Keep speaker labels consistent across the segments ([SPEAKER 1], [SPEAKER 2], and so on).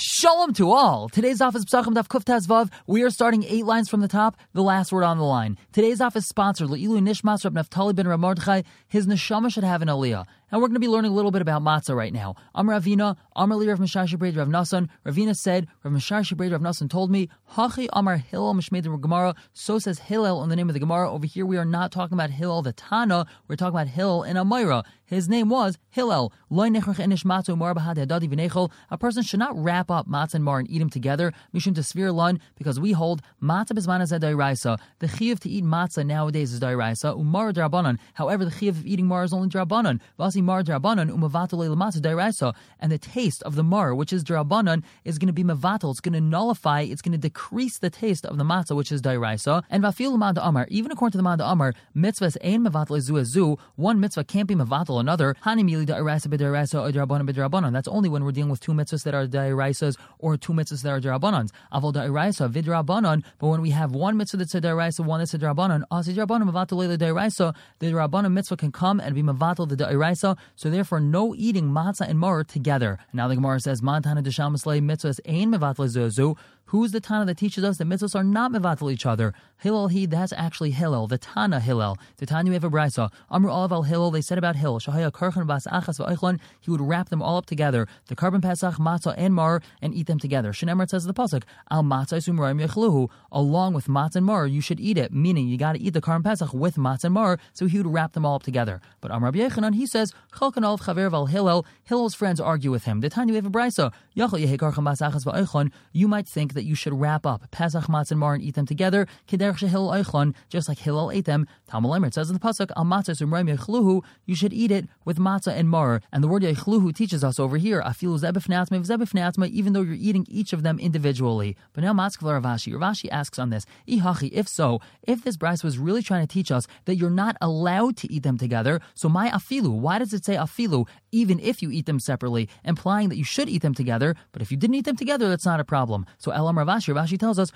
[SPEAKER 1] Shalom to all. Today's office Pesachim Daf Kuftaz Vav. We are starting eight lines from the top, the last word on the line. Today's office sponsored Le'ilu Nishmas Rab Naftali ben Ramardchai. His neshama should have an aliyah. And we're going to be learning a little bit about matzah right now. Amr Ravina, Amr Li Rav Mishar Shibreid Rav Nasan. Ravina said, Rav Mishar Shibreid Rav Nasan told me, Hachi Amar Hillel Mishmeid Gemara. So says Hillel in the name of the Gemara. Over here, we are not talking about Hillel the Tana. We're talking about Hillel in Amira. His name was Hillel. A person should not wrap up matzah and mar and eat them together. Mishum to lun because we hold matzah bismana zed The chiyuv to eat matzah nowadays is dairaisa. Umar drabanan. However, the chiyuv of eating mar is only drabanan. Vasi mar. And the taste of the mar, which is drabanan, is going to be mavatal. It's going to nullify. It's going to decrease the taste of the matzah, which is dairaisa. And vafil manda amar. Even according to the manda amar, mitzvahs ain zu zu. One mitzvah can't be mavatal another. Hanimili dairaisa b'dairaisa or drabanan b'drabanan. That's only when we're dealing with two mitzvahs that are dairaisas or two mitzvahs that are drabanans. Avol dairaisa vidrabanan. But when we have one mitzvah that's a dairaisa, one that's a drabanan, asi drabanan mavatal dairaisa, the drabanan mitzvah can come and be mavatal the dairaisa. So therefore, no eating matzah and mar together. Now the Gemara says, Mantana deshamasle mitzvahs ain mevatal zuzu. Who's the Tana that teaches us that mitzvahs are not mevatel each other? Hillel, he, that's actually Hillel, the Tana Hillel. The Tanya we have a brisa. Amru Olav al Hillel, they said about Hillel, Shahaya Karchan Bas Achas Va'ichlon, he would wrap them all up together, the korban Pesach, matzah, and mar, and eat them together. Shenemar says the Pasuk, Al matzah sumraim yechluhu, along with matzah and mar, you should eat it, meaning you got to eat the korban Pesach with matzah and mar, so he would wrap them all up together. But Amr Yechanan, he says, Chalkan Olav Chaver Val Hillel, Hillel's friends argue with him. The Tanya we have a brisa. You might think that you should wrap up Pesach, matzah, and mar and eat them together. Kederch shehil eichlon, just like Hillel ate them. Talmud it says in the pasuk al matzah. You should eat it with matzah and mar. And the word yechluhu teaches us over here afilu zebefnatzma zebefnatzma, even though you're eating each of them individually. But now matzkvar Rav Ashi. Ravashi asks on this, ihachi. If so, if this bryce was really trying to teach us that you're not allowed to eat them together, so my afilu. Why does it say afilu? Even if you eat them separately, implying that you should eat them together. But if you didn't eat them together, that's not a problem. So Elam Rav Ashi. Ravashi tells us.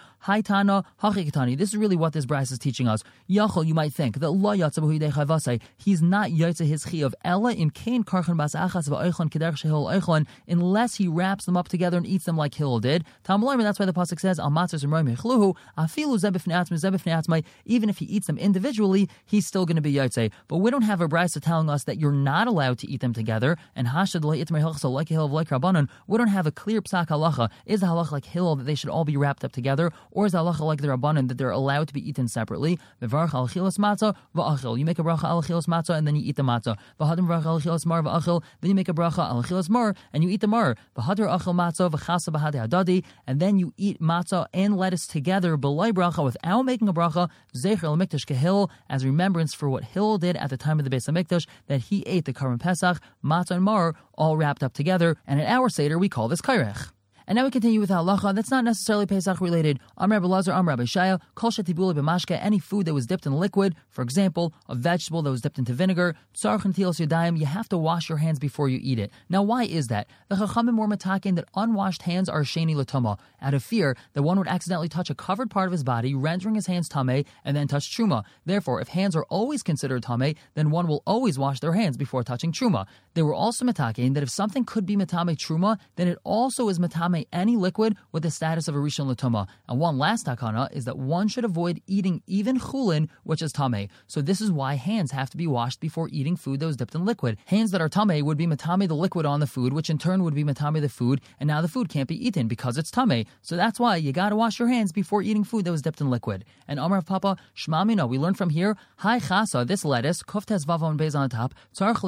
[SPEAKER 1] This is really what this Bryce is teaching us. Yachol, you might think, that Lo he's not Yotze his chi of Ella in Kain Karchan Bas Achas Va'oichlon Kederch Shehil unless he wraps them up together and eats them like Hillel did. That's why the Pasuk says, Al Matzah Zimroim Yechluhu, Afilu Zebifnatzma Zebifnatzma, even if he eats them individually, he's still going to be Yotze. But we don't have a Bryce telling us that you're not allowed to eat them together, and Hashad Lo Itmei Hilchso like Hillel like Rabbanon, we don't have a clear psak halacha. Is the halacha like Hillel that they should all be wrapped up together? or is halacha like the rabbanon that they're allowed to be eaten separately? Mevarach al matzah va'achil. You make a bracha al matzah and then you eat the matzah. V'hadim bracha al mar va'achil. Then you make a bracha al mar and you eat the mar. V'hadir achil matzah v'chasa b'hadi adadi. And then you eat matzah and lettuce together below bracha without making a bracha. Zecher al mikdash as remembrance for what Hill did at the time of the Beis Hamikdash that he ate the Karim Pesach, matzah and mar all wrapped up together. And an hour Seder we call this kairech. And now we continue with halacha. That's not necessarily Pesach related. Amr Rabbi Shaya, Kol Shetibuli b'mashke, any food that was dipped in liquid, for example, a vegetable that was dipped into vinegar, tzarchan tilos yadayim, you have to wash your hands before you eat it. Now, why is that? The Chachamim were matakin that unwashed hands are sheni latoma, out of fear that one would accidentally touch a covered part of his body, rendering his hands tame, and then touch truma. Therefore, if hands are always considered tame, then one will always wash their hands before touching truma. They were also matakin that if something could be matame truma, then it also is matame any liquid with the status of a rishon latoma. And one last takana is that one should avoid eating even chulin, which is tame. So this is why hands have to be washed before eating food that was dipped in liquid. Hands that are tame would be matame the liquid on the food, which in turn would be matame the food, and now the food can't be eaten because it's tame. So that's why you gotta wash your hands before eating food that was dipped in liquid. And Amar of Papa, Shmamina, we learn from here, Hi chasa, this lettuce, koftes vavon bez on top, tzarch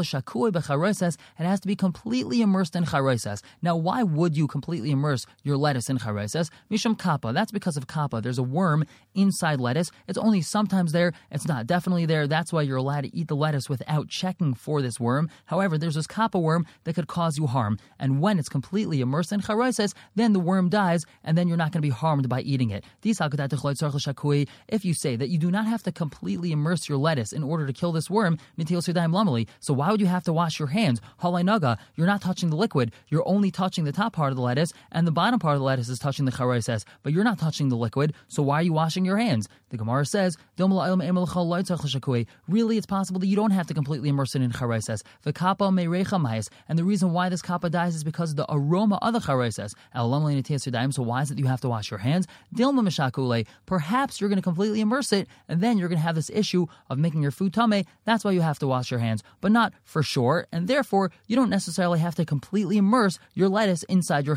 [SPEAKER 1] it has to be completely immersed in charoises. Now, why would you completely immerse your lettuce in chareses. Mishum kappa. That's because of kappa. There's a worm inside lettuce. It's only sometimes there. It's not definitely there. That's why you're allowed to eat the lettuce without checking for this worm. However, there's this kappa worm that could cause you harm. And when it's completely immersed in chareses, then the worm dies, and then you're not going to be harmed by eating it. If you say that you do not have to completely immerse your lettuce in order to kill this worm, so why would you have to wash your hands? You're not touching the liquid. You're only touching the top part of the lettuce, and the bottom part of the lettuce is touching the charaises, but you're not touching the liquid, so why are you washing your hands? The Gemara says, really it's possible that you don't have to completely immerse it in charaises. The kappa and the reason why this kappa dies is because of the aroma of the charaises. So why is it you have to wash your hands? Perhaps you're going to completely immerse it, and then you're going to have this issue of making your food tame. That's why you have to wash your hands, but not for sure, and therefore you don't necessarily have to completely immerse your lettuce inside your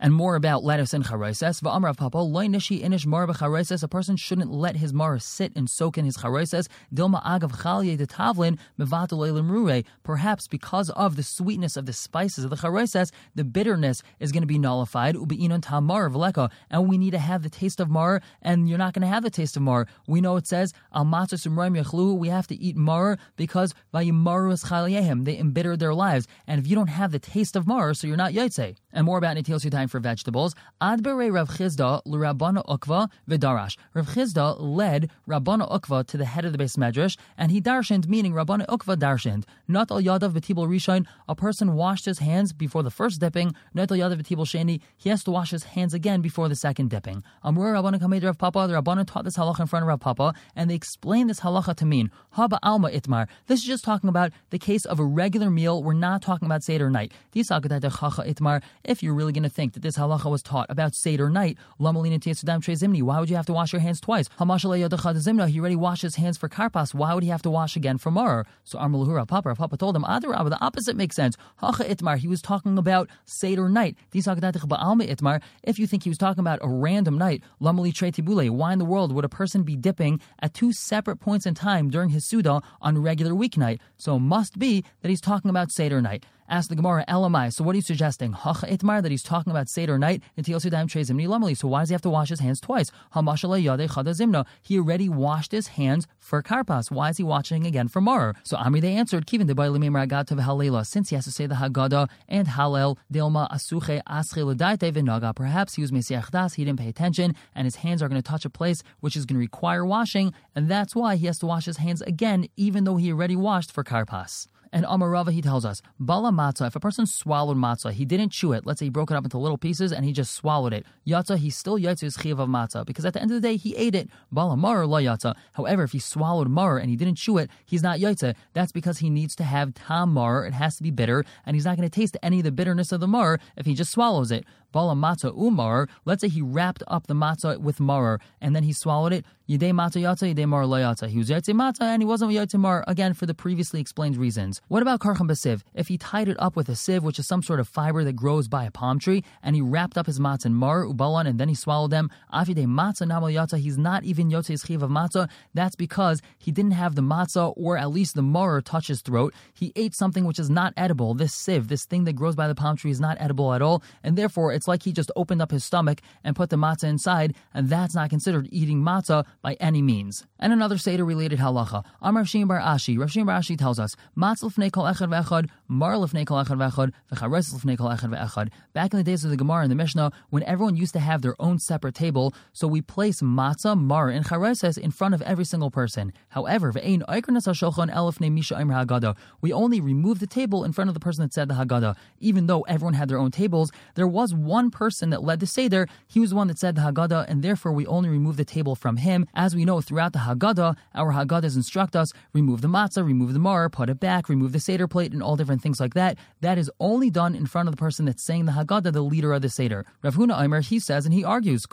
[SPEAKER 1] And more about lettuce and charaises. Va'amrav papa loy nishi inish mar A person shouldn't let his mar sit and soak in his charaises. Dilma agav chalye de tavlin mevatul Perhaps because of the sweetness of the spices of the charaises, the bitterness is going to be nullified. Ubi'inon tamar v'leka, and we need to have the taste of mar, and you're not going to have the taste of mar. We know it says al matzah We have to eat mar because vayimarus chalyehem. They embittered their lives, and if you don't have the taste of mar, so you're not yaitse. And more about Netilas Yadayim for vegetables. Adbere Rav Chisda l'Rabbana Ukva v'darash. Rav Chisda led Rabbana Ukva to the head of the beis medrash, and he darshaned, meaning Rabbana Ukva darshaned. Not al yadav v'tibul rishon. A person washed his hands before the first dipping. Not al yadav v'tibul sheni. He has to wash his hands again before the second dipping. Amur Rabbana kamed Rav Papa. The Rabbana taught this halacha in front of Rav Papa, and they explained this halacha to mean haba alma itmar. This is just talking about the case of a regular meal. We're not talking about seder night. if you're really going to think that this halacha was taught about Seder night, why would you have to wash your hands twice? He already washed his hands for karpas. Why would he have to wash again for mar? So Armaluhura Papa, Papa told him, the opposite makes sense. Hacha itmar, he was talking about Seder night. If you think he was talking about a random night, why in the world would a person be dipping at two separate points in time during his Suda on regular weeknight? So must be that he's talking about Seder night. Ask the Gemara, Elamai. So what are you suggesting? Hacha itmar that he's talking about Seder night until Yosudam Trezimni Lamali. So why does he have to wash his hands twice? Hamashala Yade Chadazimna. He already washed his hands for Karpas. Why is he washing again for Mar? So Amri they answered, Kivin de Halela. Since he has to say the Haggadah and Halel, Dilma Asuche Asche Ledaite Vinaga. Perhaps he was Mesiach Das, he didn't pay attention, and his hands are going to touch a place which is going to require washing, and that's why he has to wash his hands again, even though he already washed for Karpas. And Amarava, he tells us, Bala matzah, if a person swallowed matzah, he didn't chew it, let's say he broke it up into little pieces and he just swallowed it, yatza, he still yatza his chiv of matzah, because at the end of the day, he ate it. Bala mar la yatza. However, if he swallowed mar and he didn't chew it, he's not yatza. That's because he needs to have tam mar, it has to be bitter, and he's not going to taste any of the bitterness of the mar if he just swallows it. Bala matzah umar, let's say he wrapped up the matzah with mar and then he swallowed it, Yidei matzah yatza, yidei mar yatza. He was yatze matzah and he wasn't yatze mar, again, for the previously explained reasons. What about karcham basiv? If he tied it up with a sieve, which is some sort of fiber that grows by a palm tree, and he wrapped up his matzah in mar, ubalan, and then he swallowed them, afidei matzah namal yatza, he's not even yotze chiv of matzah. That's because he didn't have the matzah, or at least the mar touch his throat. He ate something which is not edible. This sieve, this thing that grows by the palm tree, is not edible at all, and therefore it's like he just opened up his stomach and put the matzah inside, and that's not considered eating matzah by any means. And another Seder related halacha. Rav Bar Ashi. Rav Bar Ashi tells us, Matzah l'fnei kol echad ve'echad, mar l'fnei kol echad ve'echad, v'chares l'fnei kol echad ve'echad. Back in the days of the Gemara and the Mishnah, when everyone used to have their own separate table, so we place matzah, mar, and chareses in front of every single person. However, ve'ein oikrenas ha'shochan elefnei misha imr haggadah. We only remove the table in front of the person that said the Haggadah. Even though everyone had their own tables, there was one person that led the Seder. He was the one that said the Haggadah, and therefore we only remove the table from him. As we know throughout the Haggadah, our Haggadahs instruct us remove the matzah, remove the mar, put it back, remove the Seder plate, and all different things like that. That is only done in front of the person that's saying the Haggadah, the leader of the Seder. Rav Huna Aimer, he says, and he argues,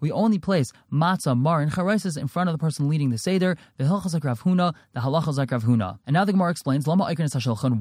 [SPEAKER 1] we only place matzah, mar, and charaisis in front of the person leading the Seder. The Hilchas Rav Huna, the Halachas Rav Huna. And now the Gemara explains, Lama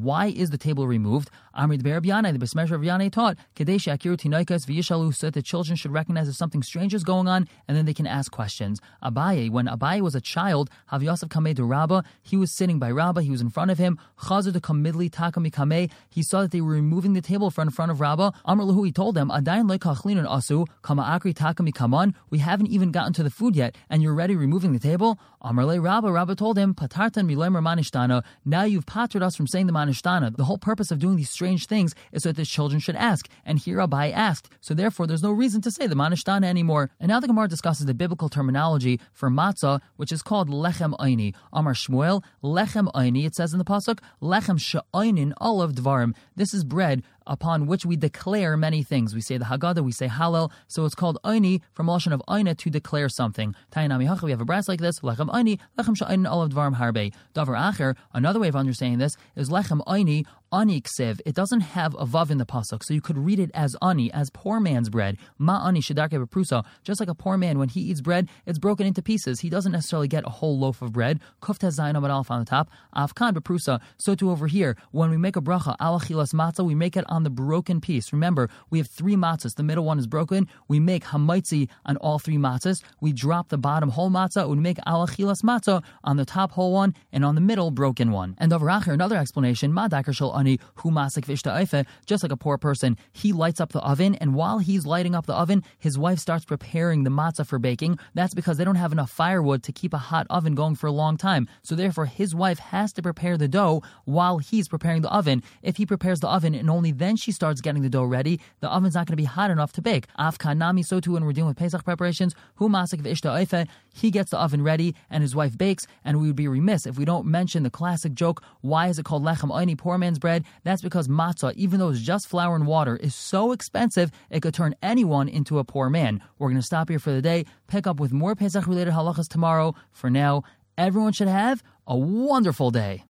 [SPEAKER 1] why is the table removed? Amrid Ber the Besmesh Rav taught, Kadesh Akiru Tinaikas V'Yishalu, so that the children should recognize if something strange is going on, and then they can ask questions. Abaye, when Abaye was a child, Hav Kameh to Rabba, he was sitting by Rabba, he was in front of him. Chazar to Kamidli Takami Kameh, he saw that they were removing the table from in front of Rabba. Amr Lahu, he told them, Adayin Lekachlin Asu, Kama Akri Takami Kaman, we haven't even gotten to the food yet, and you're already removing the table? Amr Le Rabba, Rabba told him, Patartan Milemer Manishtana, now you've pattered us from saying the Manishtana. The whole purpose of doing these strange things is so that the children should ask. And here Abaye asked, so therefore there's no reason to say the Manishtana anymore. And now the Gemara discusses the biblical terminology for matzah, which is called lechem aini. Amar Shmuel, lechem aini, it says in the pasuk, lechem sha'ainin olav dvarim. This is bread upon which we declare many things. We say the Haggadah, we say Hallel, so it's called Oini from Lashon of Oina to declare something. We have a brass like this, Lechem Oini, Lechem Sha'in Olav Dvarm Harbe. Davar Acher, another way of understanding this is Lechem Oini, ani ksiv. It doesn't have a vav in the pasuk, so you could read it as ani, as poor man's bread. Ma ani shadarke beprusa. Just like a poor man, when he eats bread, it's broken into pieces. He doesn't necessarily get a whole loaf of bread. Kufta zayin alf on the top. Afkan beprusa. So too over here, when we make a bracha alachilas matzah, we make it on the broken piece. Remember, we have three matzahs. The middle one is broken. We make hamaitzi on all three matzahs. We drop the bottom whole matzah. We make alachilas matzah on the top whole one and on the middle broken one. And over here, another explanation. Ma shel ani just like a poor person, he lights up the oven, and while he's lighting up the oven, his wife starts preparing the matzah for baking. That's because they don't have enough firewood to keep a hot oven going for a long time. So therefore, his wife has to prepare the dough while he's preparing the oven. If he prepares the oven and only then she starts getting the dough ready, the oven's not going to be hot enough to bake. Afkanami, so too when we're dealing with Pesach preparations, humasik vishta he gets the oven ready and his wife bakes, and we would be remiss if we don't mention the classic joke, why is it called lechem oini, poor man's bread? That's because matzah, even though it's just flour and water, is so expensive it could turn anyone into a poor man. We're going to stop here for the day, pick up with more Pesach related halachas tomorrow. For now, everyone should have a wonderful day.